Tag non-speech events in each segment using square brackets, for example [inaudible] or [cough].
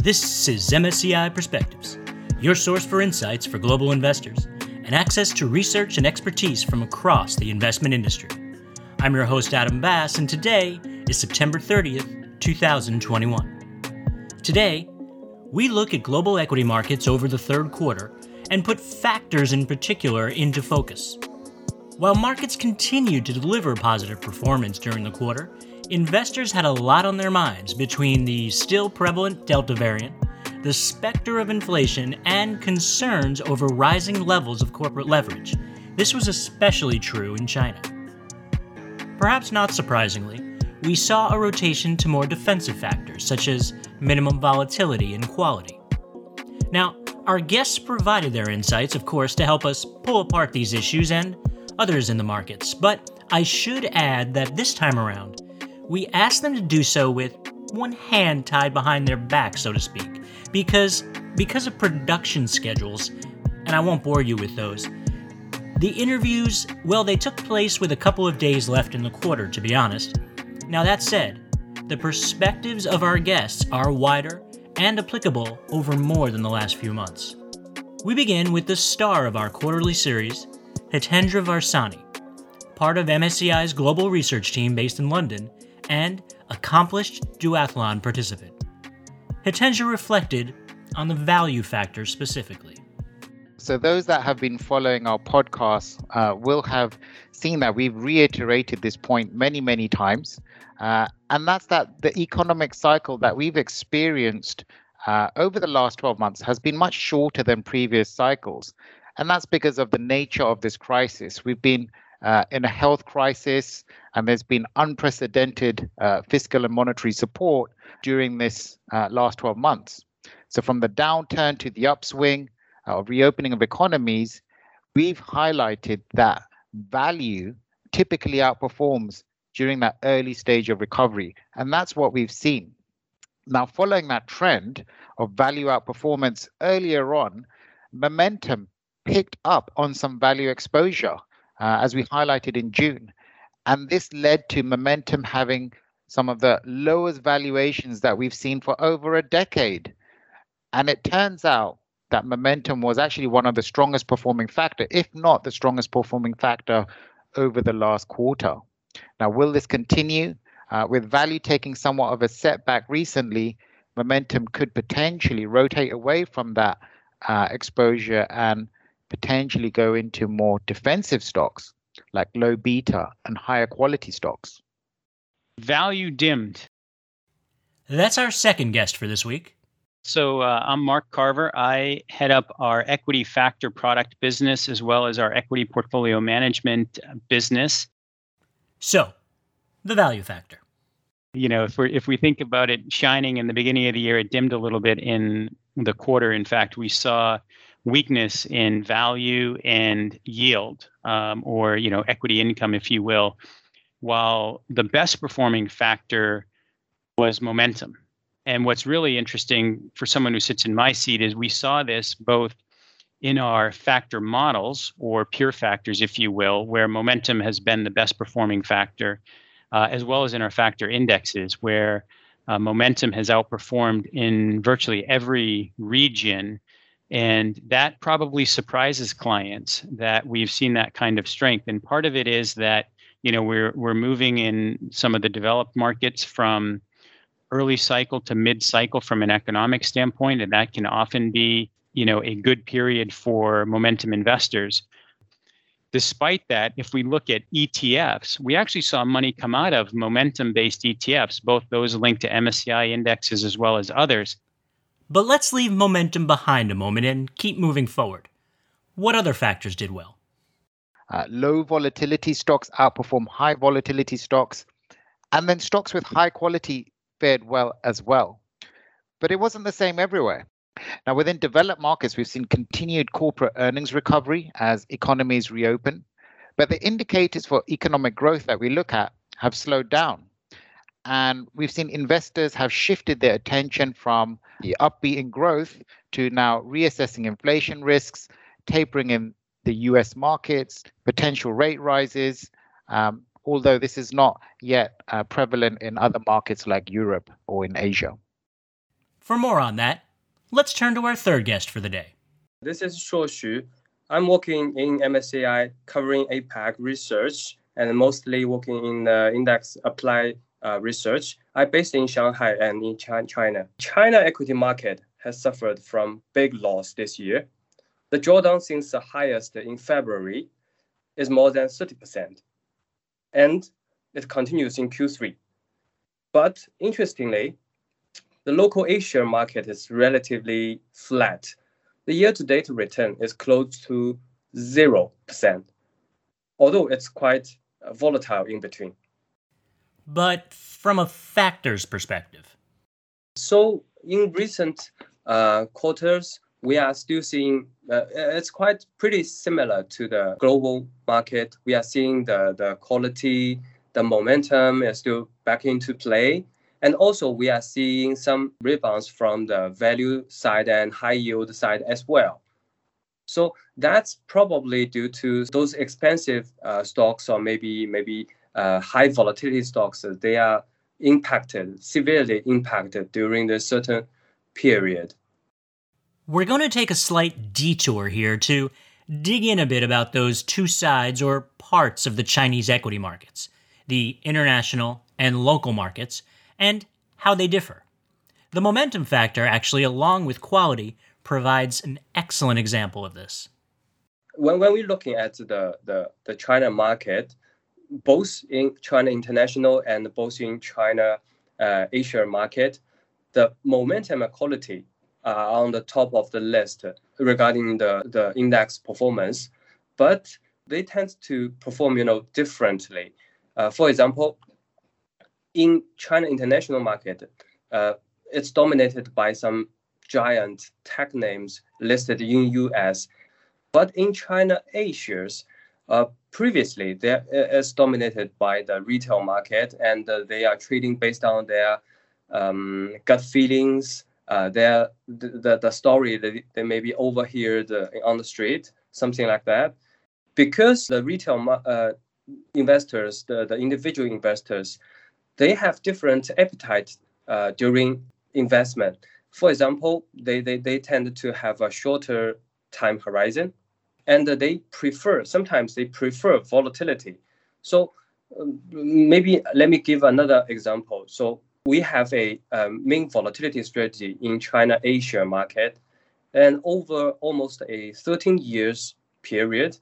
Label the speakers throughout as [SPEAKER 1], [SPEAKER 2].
[SPEAKER 1] This is MSCI Perspectives, your source for insights for global investors and access to research and expertise from across the investment industry. I'm your host, Adam Bass, and today is September 30th, 2021. Today, we look at global equity markets over the third quarter and put factors in particular into focus. While markets continued to deliver positive performance during the quarter, investors had a lot on their minds between the still prevalent Delta variant, the specter of inflation, and concerns over rising levels of corporate leverage. This was especially true in China. Perhaps not surprisingly, we saw a rotation to more defensive factors such as minimum volatility and quality. Now, our guests provided their insights, of course, to help us pull apart these issues and others in the markets, but I should add that this time around, we asked them to do so with one hand tied behind their back, so to speak, because because of production schedules, and I won't bore you with those. The interviews, well, they took place with a couple of days left in the quarter, to be honest. Now, that said, the perspectives of our guests are wider and applicable over more than the last few months. We begin with the star of our quarterly series, Hitendra Varsani, part of MSCI's global research team based in London and accomplished duathlon participant. Hitendra reflected on the value factor specifically.
[SPEAKER 2] So, those that have been following our podcast uh, will have seen that we've reiterated this point many, many times. Uh, and that's that the economic cycle that we've experienced uh, over the last 12 months has been much shorter than previous cycles. And that's because of the nature of this crisis. We've been uh, in a health crisis, and there's been unprecedented uh, fiscal and monetary support during this uh, last 12 months. So, from the downturn to the upswing uh, reopening of economies, we've highlighted that value typically outperforms during that early stage of recovery. And that's what we've seen. Now, following that trend of value outperformance earlier on, momentum picked up on some value exposure uh, as we highlighted in June. And this led to momentum having some of the lowest valuations that we've seen for over a decade. And it turns out that momentum was actually one of the strongest performing factor, if not the strongest performing factor over the last quarter. Now, will this continue? Uh, with value taking somewhat of a setback recently, momentum could potentially rotate away from that uh, exposure and potentially go into more defensive stocks like low beta and higher quality stocks.
[SPEAKER 3] Value dimmed.
[SPEAKER 1] That's our second guest for this week.
[SPEAKER 3] So uh, I'm Mark Carver. I head up our equity factor product business as well as our equity portfolio management business.
[SPEAKER 1] So, the value factor.
[SPEAKER 3] You know, if we if we think about it shining in the beginning of the year, it dimmed a little bit in the quarter. In fact, we saw weakness in value and yield, um, or you know equity income, if you will, while the best performing factor was momentum. And what's really interesting for someone who sits in my seat is we saw this both in our factor models or pure factors, if you will, where momentum has been the best performing factor, uh, as well as in our factor indexes, where uh, momentum has outperformed in virtually every region and that probably surprises clients that we've seen that kind of strength. And part of it is that, you know, we're we're moving in some of the developed markets from early cycle to mid cycle from an economic standpoint, and that can often be, you know, a good period for momentum investors. Despite that, if we look at ETFs, we actually saw money come out of momentum based ETFs, both those linked to MSCI indexes as well as others
[SPEAKER 1] but let's leave momentum behind a moment and keep moving forward. What other factors did well?
[SPEAKER 2] Uh, low volatility stocks outperform high volatility stocks, and then stocks with high quality fared well as well. But it wasn't the same everywhere. Now, within developed markets, we've seen continued corporate earnings recovery as economies reopen, but the indicators for economic growth that we look at have slowed down. And we've seen investors have shifted their attention from the upbeat in growth to now reassessing inflation risks, tapering in the US markets, potential rate rises, um, although this is not yet uh, prevalent in other markets like Europe or in Asia.
[SPEAKER 1] For more on that, let's turn to our third guest for the day.
[SPEAKER 4] This is Shuo Xu. I'm working in MSCI covering APAC research and mostly working in the index apply uh, research. I'm based in Shanghai and in China. China equity market has suffered from big loss this year. The drawdown since the highest in February is more than 30%. And it continues in Q3. But interestingly, the local A-share market is relatively flat. The year-to-date return is close to 0%, although it's quite volatile in between.
[SPEAKER 1] But from a factors perspective?
[SPEAKER 4] So in recent uh, quarters, we are still seeing uh, it's quite pretty similar to the global market. We are seeing the, the quality, the momentum is still back into play. And also, we are seeing some rebounds from the value side and high yield side as well. So that's probably due to those expensive uh, stocks or maybe maybe uh, high volatility stocks. They are impacted severely impacted during this certain period.
[SPEAKER 1] We're going to take a slight detour here to dig in a bit about those two sides or parts of the Chinese equity markets, the international and local markets, and how they differ. The momentum factor, actually, along with quality, provides an excellent example of this.
[SPEAKER 4] When, when we're looking at the, the, the China market, both in China international and both in China uh, A-share market, the momentum and quality are on the top of the list regarding the, the index performance, but they tend to perform you know differently. Uh, for example, in China international market, uh, it's dominated by some giant tech names listed in US. But in China A-shares, uh, previously they is dominated by the retail market and uh, they are trading based on their um, gut feelings, uh, their the, the, story that they maybe overheard on the street, something like that. Because the retail uh, investors, the, the individual investors, they have different appetite uh, during investment. For example, they, they, they tend to have a shorter time horizon and they prefer, sometimes they prefer volatility. So um, maybe let me give another example. So we have a um, mean volatility strategy in China A-share market. And over almost a 13 years period,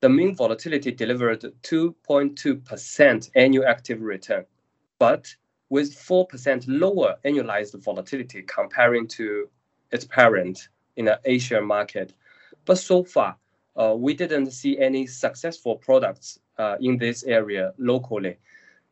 [SPEAKER 4] the mean volatility delivered 2.2% annual active return but with 4% lower annualized volatility comparing to its parent in the Asian market. But so far, uh, we didn't see any successful products uh, in this area locally.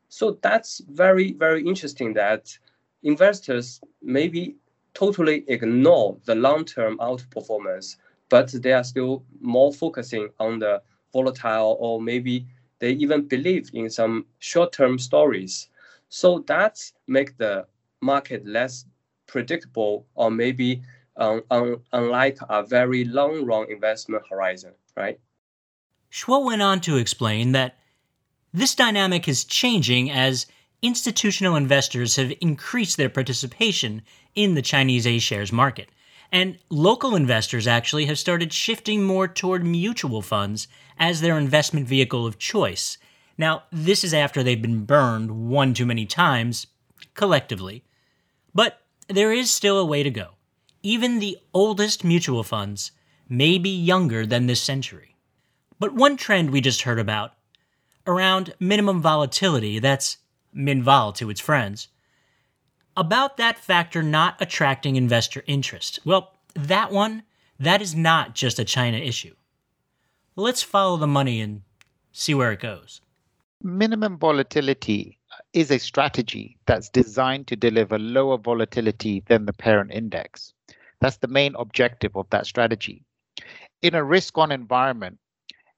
[SPEAKER 4] So that's very, very interesting that investors maybe totally ignore the long-term outperformance, but they are still more focusing on the volatile or maybe they even believe in some short-term stories so that make the market less predictable or maybe um, un- unlike a very long run investment horizon, right?
[SPEAKER 1] Shuo went on to explain that this dynamic is changing as institutional investors have increased their participation in the Chinese A shares market. And local investors actually have started shifting more toward mutual funds as their investment vehicle of choice, now, this is after they've been burned one too many times, collectively. But there is still a way to go. Even the oldest mutual funds may be younger than this century. But one trend we just heard about, around minimum volatility, that's min-vol to its friends, about that factor not attracting investor interest. Well, that one, that is not just a China issue. Let's follow the money and see where it goes.
[SPEAKER 2] Minimum volatility is a strategy that's designed to deliver lower volatility than the parent index. That's the main objective of that strategy. In a risk on environment,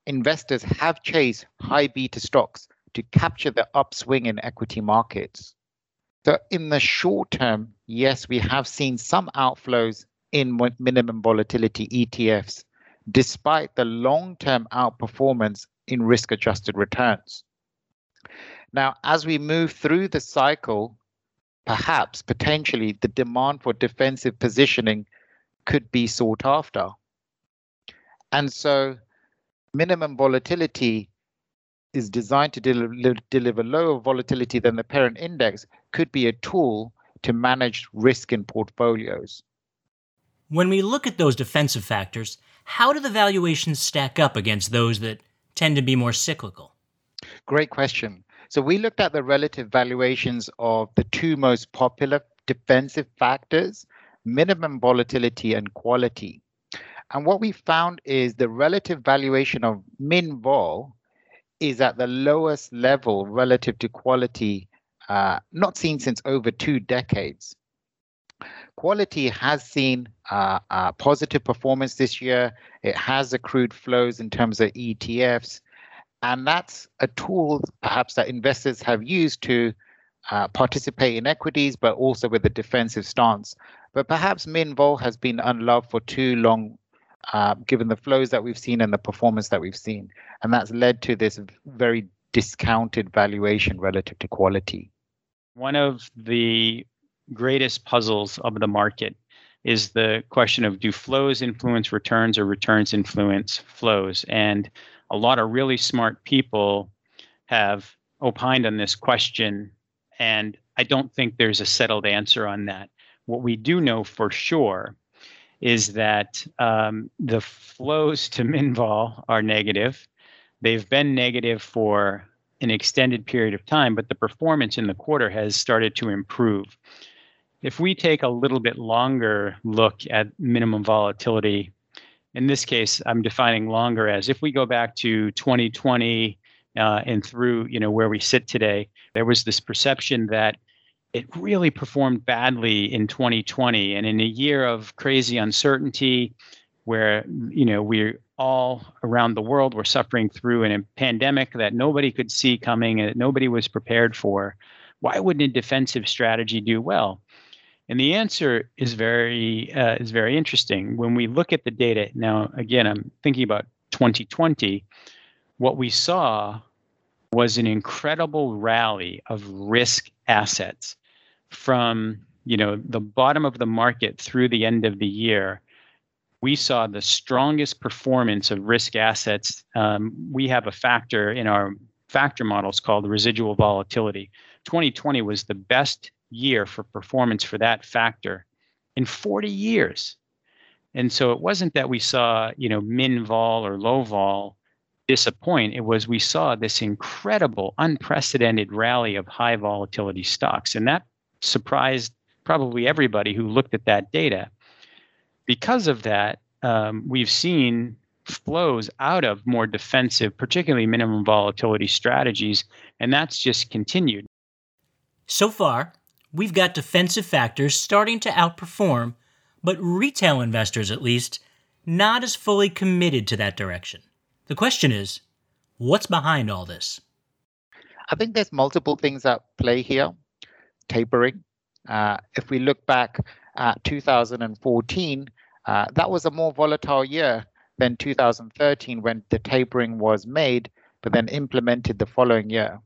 [SPEAKER 2] investors have chased high beta stocks to capture the upswing in equity markets. So, in the short term, yes, we have seen some outflows in minimum volatility ETFs, despite the long term outperformance in risk adjusted returns. Now, as we move through the cycle, perhaps potentially the demand for defensive positioning could be sought after. And so minimum volatility is designed to deliver, deliver lower volatility than the parent index could be a tool to manage risk in portfolios.
[SPEAKER 1] When we look at those defensive factors, how do the valuations stack up against those that tend to be more cyclical?
[SPEAKER 2] Great question. So we looked at the relative valuations of the two most popular defensive factors, minimum volatility and quality. And what we found is the relative valuation of min vol is at the lowest level relative to quality, uh, not seen since over two decades. Quality has seen uh, uh, positive performance this year. It has accrued flows in terms of ETFs. And that's a tool perhaps that investors have used to uh, participate in equities, but also with a defensive stance. But perhaps Min Vol has been unloved for too long, uh, given the flows that we've seen and the performance that we've seen. And that's led to this very discounted valuation relative to quality.
[SPEAKER 3] One of the greatest puzzles of the market is the question of do flows influence returns or returns influence flows? And a lot of really smart people have opined on this question, and I don't think there's a settled answer on that. What we do know for sure is that um, the flows to min vol are negative. They've been negative for an extended period of time, but the performance in the quarter has started to improve. If we take a little bit longer look at minimum volatility, in this case, I'm defining longer as if we go back to 2020 uh, and through, you know, where we sit today, there was this perception that it really performed badly in 2020 and in a year of crazy uncertainty where you know we're all around the world were suffering through a pandemic that nobody could see coming and nobody was prepared for why wouldn't a defensive strategy do well and the answer is very uh, is very interesting. When we look at the data now, again, I'm thinking about 2020. What we saw was an incredible rally of risk assets from you know the bottom of the market through the end of the year. We saw the strongest performance of risk assets. Um, we have a factor in our factor models called residual volatility. 2020 was the best year for performance for that factor in 40 years. And so it wasn't that we saw, you know, min vol or low vol disappoint. It was we saw this incredible, unprecedented rally of high volatility stocks. And that surprised probably everybody who looked at that data. Because of that, um, we've seen flows out of more defensive, particularly minimum volatility strategies, and that's just continued.
[SPEAKER 1] So far, we've got defensive factors starting to outperform, but retail investors, at least, not as fully committed to that direction. The question is what's behind all this?
[SPEAKER 2] I think there's multiple things at play here. Tapering. Uh, if we look back at 2014, uh, that was a more volatile year than 2013 when the tapering was made, but then implemented the following year.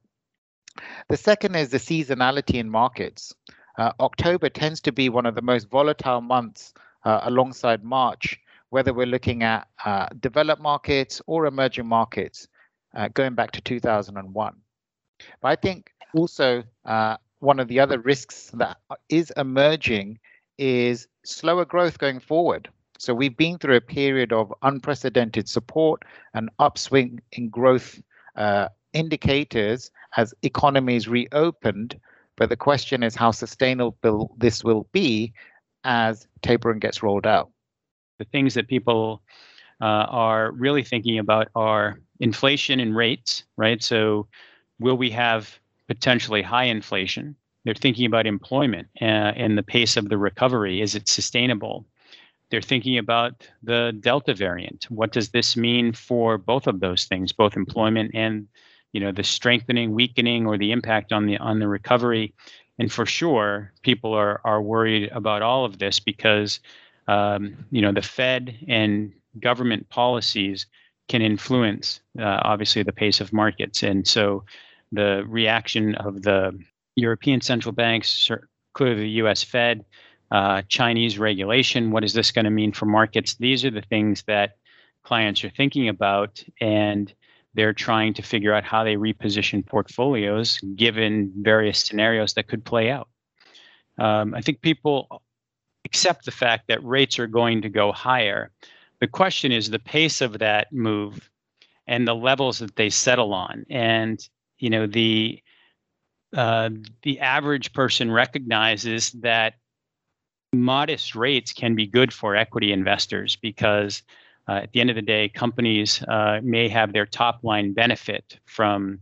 [SPEAKER 2] The second is the seasonality in markets. Uh, October tends to be one of the most volatile months uh, alongside March, whether we're looking at uh, developed markets or emerging markets, uh, going back to 2001. But I think also uh, one of the other risks that is emerging is slower growth going forward. So we've been through a period of unprecedented support and upswing in growth uh, indicators as economies reopened. But the question is how sustainable this will be as tapering gets rolled out.
[SPEAKER 3] The things that people uh, are really thinking about are inflation and rates, right? So, will we have potentially high inflation? They're thinking about employment uh, and the pace of the recovery. Is it sustainable? They're thinking about the Delta variant. What does this mean for both of those things, both employment and you know the strengthening weakening or the impact on the on the recovery and for sure people are are worried about all of this because um, you know the fed and government policies can influence uh, obviously the pace of markets and so the reaction of the european central banks clearly the U.S. Fed, uh, Chinese regulation. What is this going to mean for markets? These are the things that clients are thinking about, and they're trying to figure out how they reposition portfolios given various scenarios that could play out. Um, I think people accept the fact that rates are going to go higher. The question is the pace of that move and the levels that they settle on. And you know the uh, the average person recognizes that modest rates can be good for equity investors because uh, at the end of the day, companies uh, may have their top line benefit from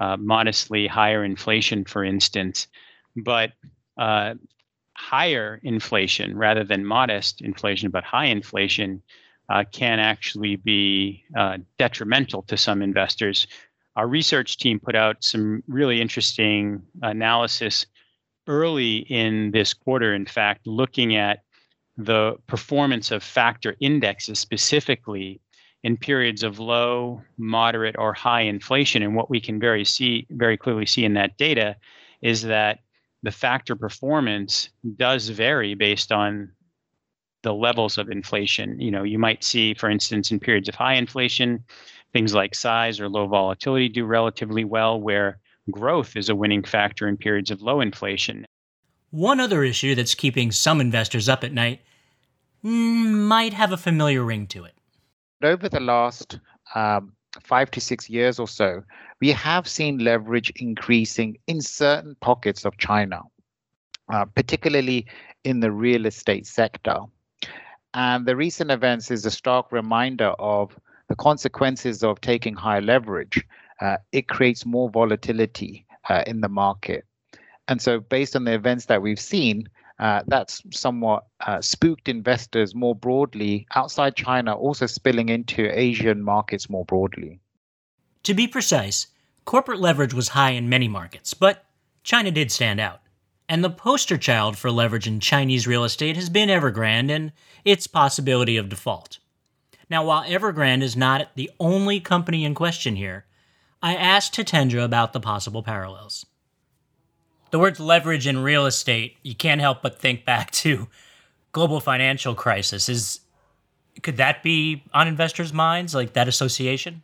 [SPEAKER 3] uh, modestly higher inflation, for instance, but uh, higher inflation rather than modest inflation, but high inflation uh, can actually be uh, detrimental to some investors. Our research team put out some really interesting analysis early in this quarter, in fact, looking at the performance of factor indexes specifically in periods of low, moderate, or high inflation. And what we can very see very clearly see in that data is that the factor performance does vary based on the levels of inflation. You know, you might see, for instance, in periods of high inflation, things like size or low volatility do relatively well, where growth is a winning factor in periods of low inflation.
[SPEAKER 1] One other issue that's keeping some investors up at night might have a familiar ring to it.
[SPEAKER 2] Over the last um, five to six years or so, we have seen leverage increasing in certain pockets of China, uh, particularly in the real estate sector. And the recent events is a stark reminder of the consequences of taking high leverage. Uh, it creates more volatility uh, in the market. And so, based on the events that we've seen, uh, that's somewhat uh, spooked investors more broadly outside China, also spilling into Asian markets more broadly.
[SPEAKER 1] To be precise, corporate leverage was high in many markets, but China did stand out. And the poster child for leverage in Chinese real estate has been Evergrande and its possibility of default. Now, while Evergrande is not the only company in question here, I asked Hitendra about the possible parallels. The words leverage in real estate, you can't help but think back to global financial crisis. Is could that be on investors' minds, like that association?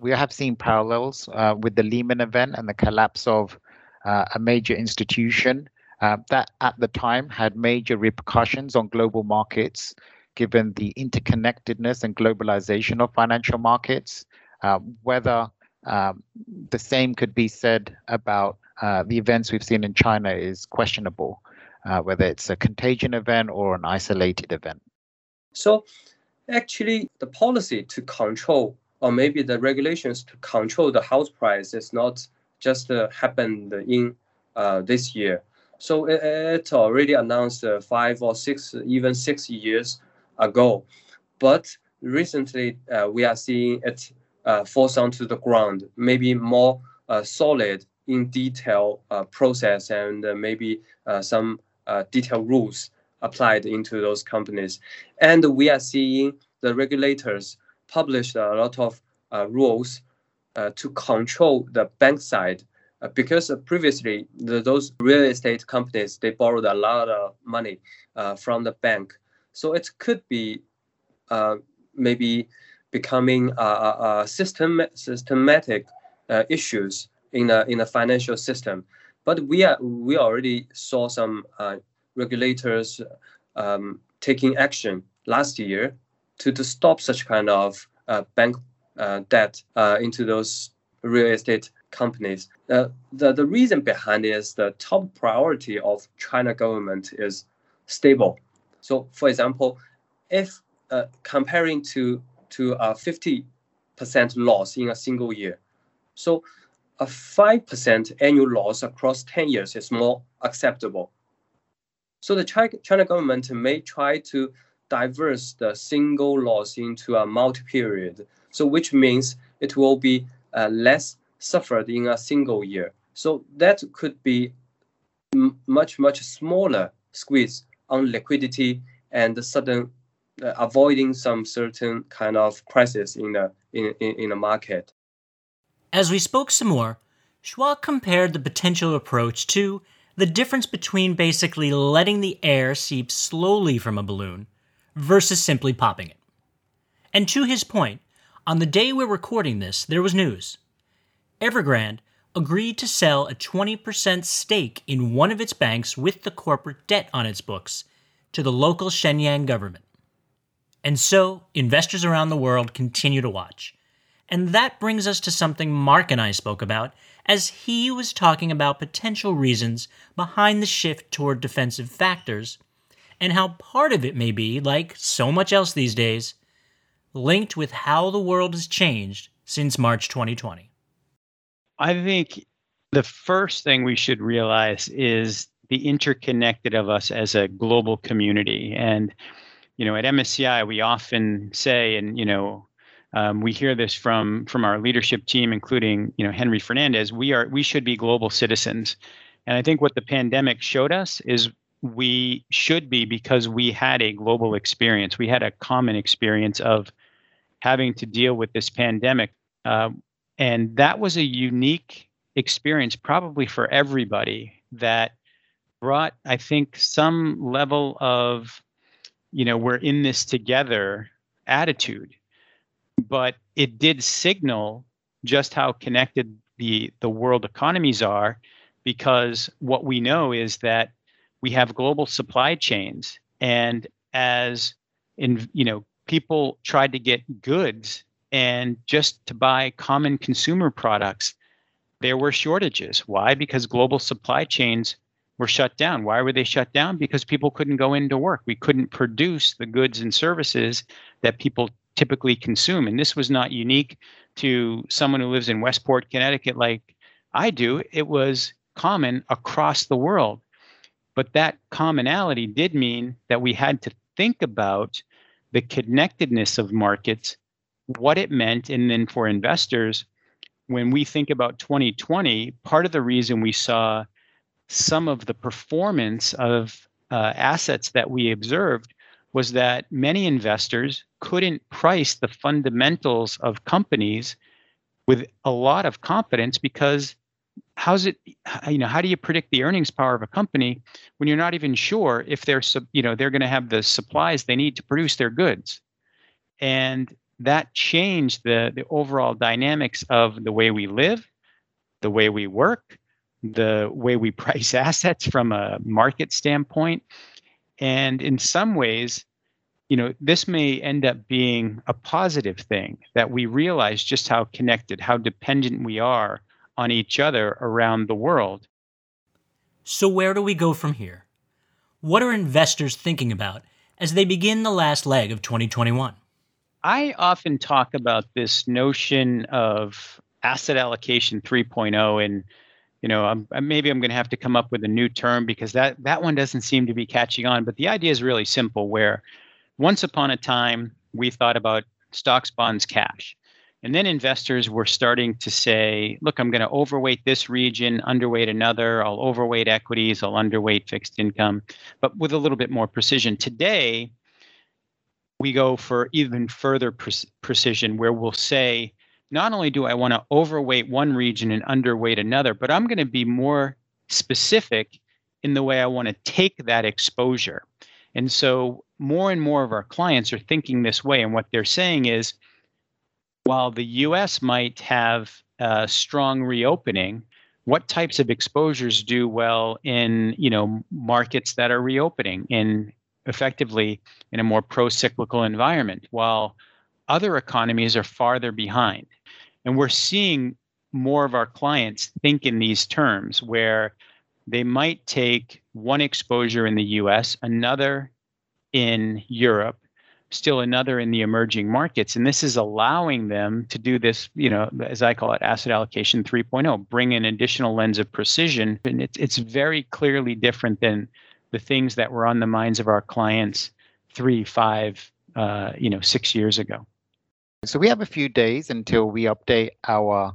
[SPEAKER 2] We have seen parallels uh, with the Lehman event and the collapse of uh, a major institution uh, that at the time had major repercussions on global markets, given the interconnectedness and globalization of financial markets. Uh, whether um, the same could be said about uh, the events we've seen in China is questionable, uh, whether it's a contagion event or an isolated event.
[SPEAKER 4] So, actually, the policy to control, or maybe the regulations to control the house price, is not just uh, happened in this year so it, it already announced uh, five or six, even six years ago. But recently, uh, we are seeing it uh, falls onto the ground, maybe more uh, solid in detail uh, process and uh, maybe uh, some detailed rules applied into those companies. And we are seeing the regulators publish a lot of rules to control the bank side because previously the, those real estate companies they borrowed a lot of money uh, from the bank, so it could be uh, maybe becoming a, a system systematic uh, issues in a in a financial system. But we are we already saw some uh, regulators um, taking action last year to, to stop such kind of bank debt into those real estate companies. Uh, the, the reason behind is the top priority of China government is stable. So, for example, if uh, comparing to to a 50% loss in a single year, so a 5% annual loss across 10 years is more acceptable. So the China government may try to diverse the single loss into a multi-period, so which means it will be uh, less suffered in a single year. So that could be much, much smaller squeeze on liquidity and sudden uh, avoiding some certain kind of crisis in the in, in, in the market.
[SPEAKER 1] As we spoke some more, Shuo compared the potential approach to the difference between basically letting the air seep slowly from a balloon versus simply popping it. And to his point, on the day we're recording this, there was news. Evergrande agreed to sell a 20% stake in one of its banks with the corporate debt on its books to the local Shenyang government. And so, investors around the world continue to watch. And that brings us to something Mark and I spoke about as he was talking about potential reasons behind the shift toward defensive factors and how part of it may be, like so much else these days, linked with how the world has changed since March 2020.
[SPEAKER 3] I think the first thing we should realize is the interconnected of us as a global community. And, you know, at MSCI, we often say, and, you know, um, we hear this from from our leadership team, including you know Henry Fernandez. We are we should be global citizens, and I think what the pandemic showed us is we should be because we had a global experience. We had a common experience of having to deal with this pandemic, uh, and that was a unique experience, probably for everybody. That brought, I think, some level of you know we're in this together attitude but it did signal just how connected the the world economies are because what we know is that we have global supply chains. And as in you know people tried to get goods and just to buy common consumer products there were shortages. Why? Because global supply chains were shut down. Why were they shut down? Because people couldn't go into work. We couldn't produce the goods and services that people typically consume. And this was not unique to someone who lives in Westport, Connecticut, like I do. It was common across the world. But that commonality did mean that we had to think about the connectedness of markets, what it meant, and then for investors, when we think about 2020, part of the reason we saw some of the performance of uh, assets that we observed was that many investors couldn't price the fundamentals of companies with a lot of confidence because how's it you know how do you predict the earnings power of a company when you're not even sure if they're you know they're going to have the supplies they need to produce their goods? And that changed the the overall dynamics of the way we live the way we work the way we [laughs] price assets from a market standpoint. And in some ways, you know, this may end up being a positive thing that we realize just how connected, how dependent we are on each other around the world.
[SPEAKER 1] So, where do we go from here? What are investors thinking about as they begin the last leg of 2021?
[SPEAKER 3] I often talk about this notion of asset allocation 3.0 and you know, I'm, maybe I'm going to have to come up with a new term because that that one doesn't seem to be catching on. But the idea is really simple. Where once upon a time we thought about stocks, bonds, cash, and then investors were starting to say, "Look, I'm going to overweight this region, underweight another. I'll overweight equities, I'll underweight fixed income, but with a little bit more precision." Today, we go for even further pre- precision, where we'll say not only do I want to overweight one region and underweight another, but I'm going to be more specific in the way I want to take that exposure. And so more and more of our clients are thinking this way. And what they're saying is while the US might have a strong reopening, what types of exposures do well in you know markets that are reopening in effectively in a more pro-cyclical environment while other economies are farther behind and we're seeing more of our clients think in these terms where they might take one exposure in the US, another in Europe, still another in the emerging markets. And this is allowing them to do this, you know, as I call it, asset allocation 3.0, bring an additional lens of precision. And it's, it's very clearly different than the things that were on the minds of our clients three, five, uh, you know, six years ago.
[SPEAKER 2] So we have a few days until we update our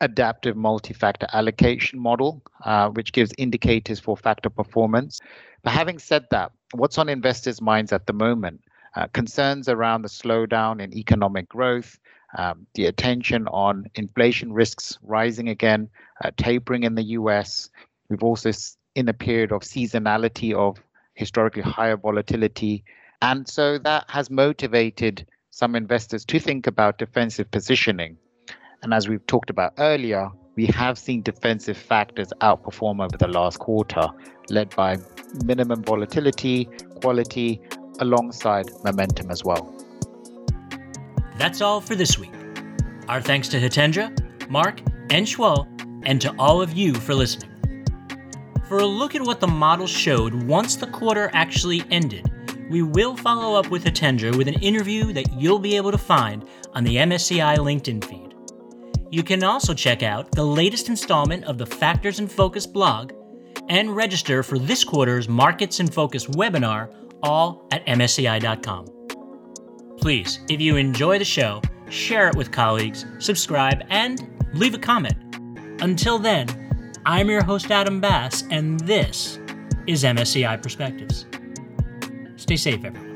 [SPEAKER 2] adaptive multi-factor allocation model, uh, which gives indicators for factor performance. But having said that, what's on investors' minds at the moment? Uh, concerns around the slowdown in economic growth, um, the attention on inflation risks rising again, uh, tapering in the US. We've also in a period of seasonality of historically higher volatility. And so that has motivated some investors to think about defensive positioning. And as we've talked about earlier, we have seen defensive factors outperform over the last quarter, led by minimum volatility, quality, alongside momentum as well.
[SPEAKER 1] That's all for this week. Our thanks to Hitendra, Mark, and Shuo, and to all of you for listening. For a look at what the model showed once the quarter actually ended, we will follow up with Hitendra with an interview that you'll be able to find on the MSCI LinkedIn feed. You can also check out the latest installment of the Factors in Focus blog and register for this quarter's Markets in Focus webinar, all at MSCI.com. Please, if you enjoy the show, share it with colleagues, subscribe, and leave a comment. Until then, I'm your host, Adam Bass, and this is MSCI Perspectives. Stay safe, everyone.